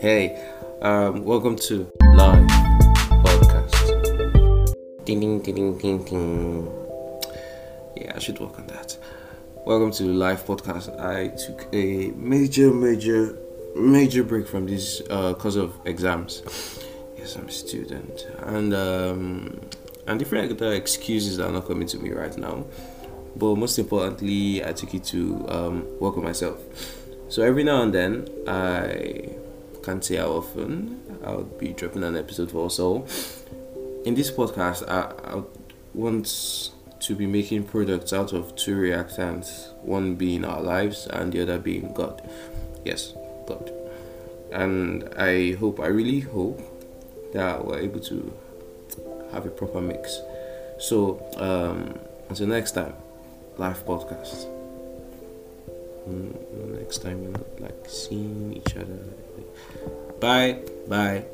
Hey, um, welcome to Live Podcast. Ding ding ding ding ding. Yeah, I should work on that. Welcome to Live Podcast. I took a major, major, major break from this uh, cause of exams. Yes, I'm a student, and um, and different excuses are not coming to me right now. But most importantly, I took it to um, work on myself. So every now and then, I can't say how often I'll be dropping an episode for so. In this podcast, I, I want to be making products out of two reactants, one being our lives and the other being God. Yes, God. And I hope, I really hope that we're able to have a proper mix. So, um, until next time, live podcast. Mm, next time we're not like seeing each other. Bye. Bye.